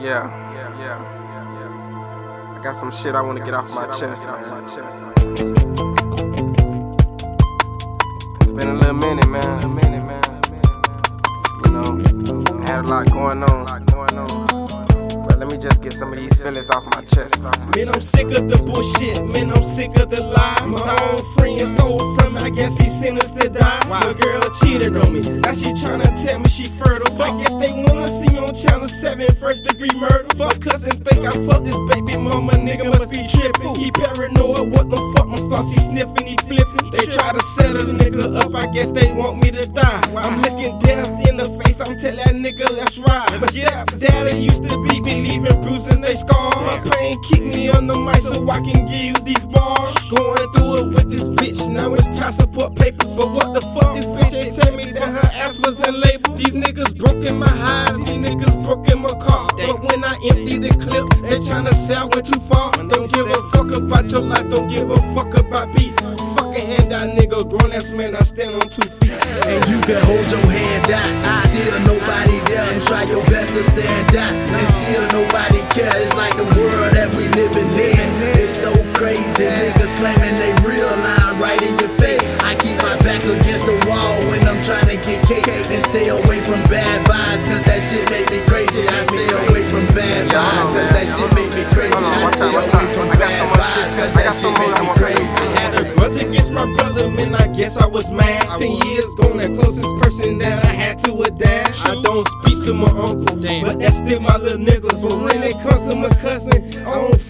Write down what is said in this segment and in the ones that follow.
Yeah, yeah, yeah. I got some shit I wanna get off my chest, man. It's been a little minute, man. A minute, man. You know, I had a lot going on. Let me just get some of these feelings off my chest. Man, I'm sick of the bullshit. Man, I'm sick of the lies. My own friend stole from me. I guess he sent us to die. My girl cheated on me. Now she tryna tell me she fertile. I guess they wanna see me on channel 7, first degree murder. Fuck cousin, think I fucked this baby mama. Nigga must be tripping. He paranoid. What the fuck? My thoughts he sniffing, he flipping. They try to settle the nigga up. I guess they want me to die. I'm looking death in I'm telling that nigga, let's ride. But step daddy used to beat me, leaving bruises they scars. My pain keep me on the mic so I can give you these bars. Going through it with this bitch, now it's child support papers. But what the fuck, this bitch ain't tell me that her ass was in label. These niggas broke in my highs, these niggas broke in my car. But when I empty the clip, they tryna sell went too far. Don't give a fuck about your life, don't give a fuck about beef. Out, nigga, grown ass man, I stand on two feet. And you can hold your hand out. Still nobody there and try your best to stand out. And still nobody care. It's like the world that we living in. It's so crazy. Niggas claiming they real line my brother, man. I guess I was mad. Ten years gone, that closest person that I had to adapt. I don't speak to my uncle, Damn. but that's still my little nigga. But when it comes to my cousin, I don't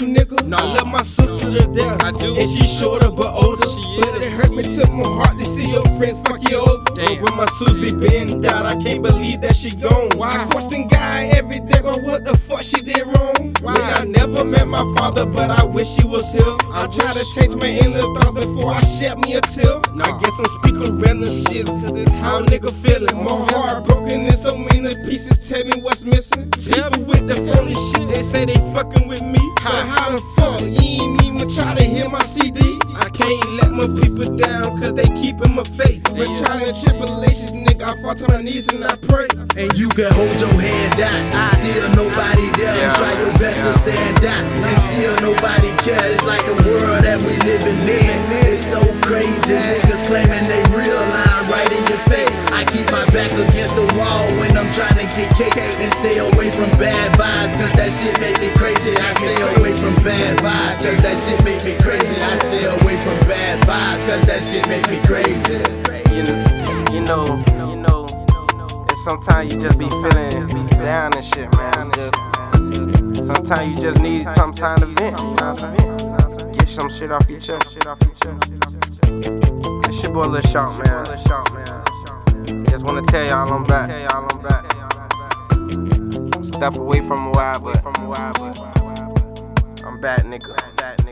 you, nigga. I love my sister to death, I do. and she's shorter but older. But it hurt me to my heart to see your friends fuck you over. But when my Susie been died, I can't believe that she gone. Why I question God every day, but what the fuck she did wrong? Why I never met my father, but I wish he was here. I try to change my inner thoughts before I shed me a tear. Now I guess I'm speaking random shit to this how nigga feeling. My uh-huh. heart broken in so many pieces. Tell me what's missing. People with the phony shit, they say they fucking with me. But how the fuck? You ain't even try to hear my CD. I can't let my people down, cause they keepin' my faith. But trying tribulations, nigga, I fall to my knees and I pray. And you can hold your hand out. Still nobody there and try your best to stand out. And still nobody cares. It's like the world that we living in. It's so crazy. Crazy. You know, you know, you know. And sometimes you just be feeling down and shit, man. Sometimes you just need some time to vent. Get some shit off your chest. Shit off your chest. It's your boy Lil Shawt, man. Just wanna tell y'all I'm back. Step away from a while, but I'm back, nigga.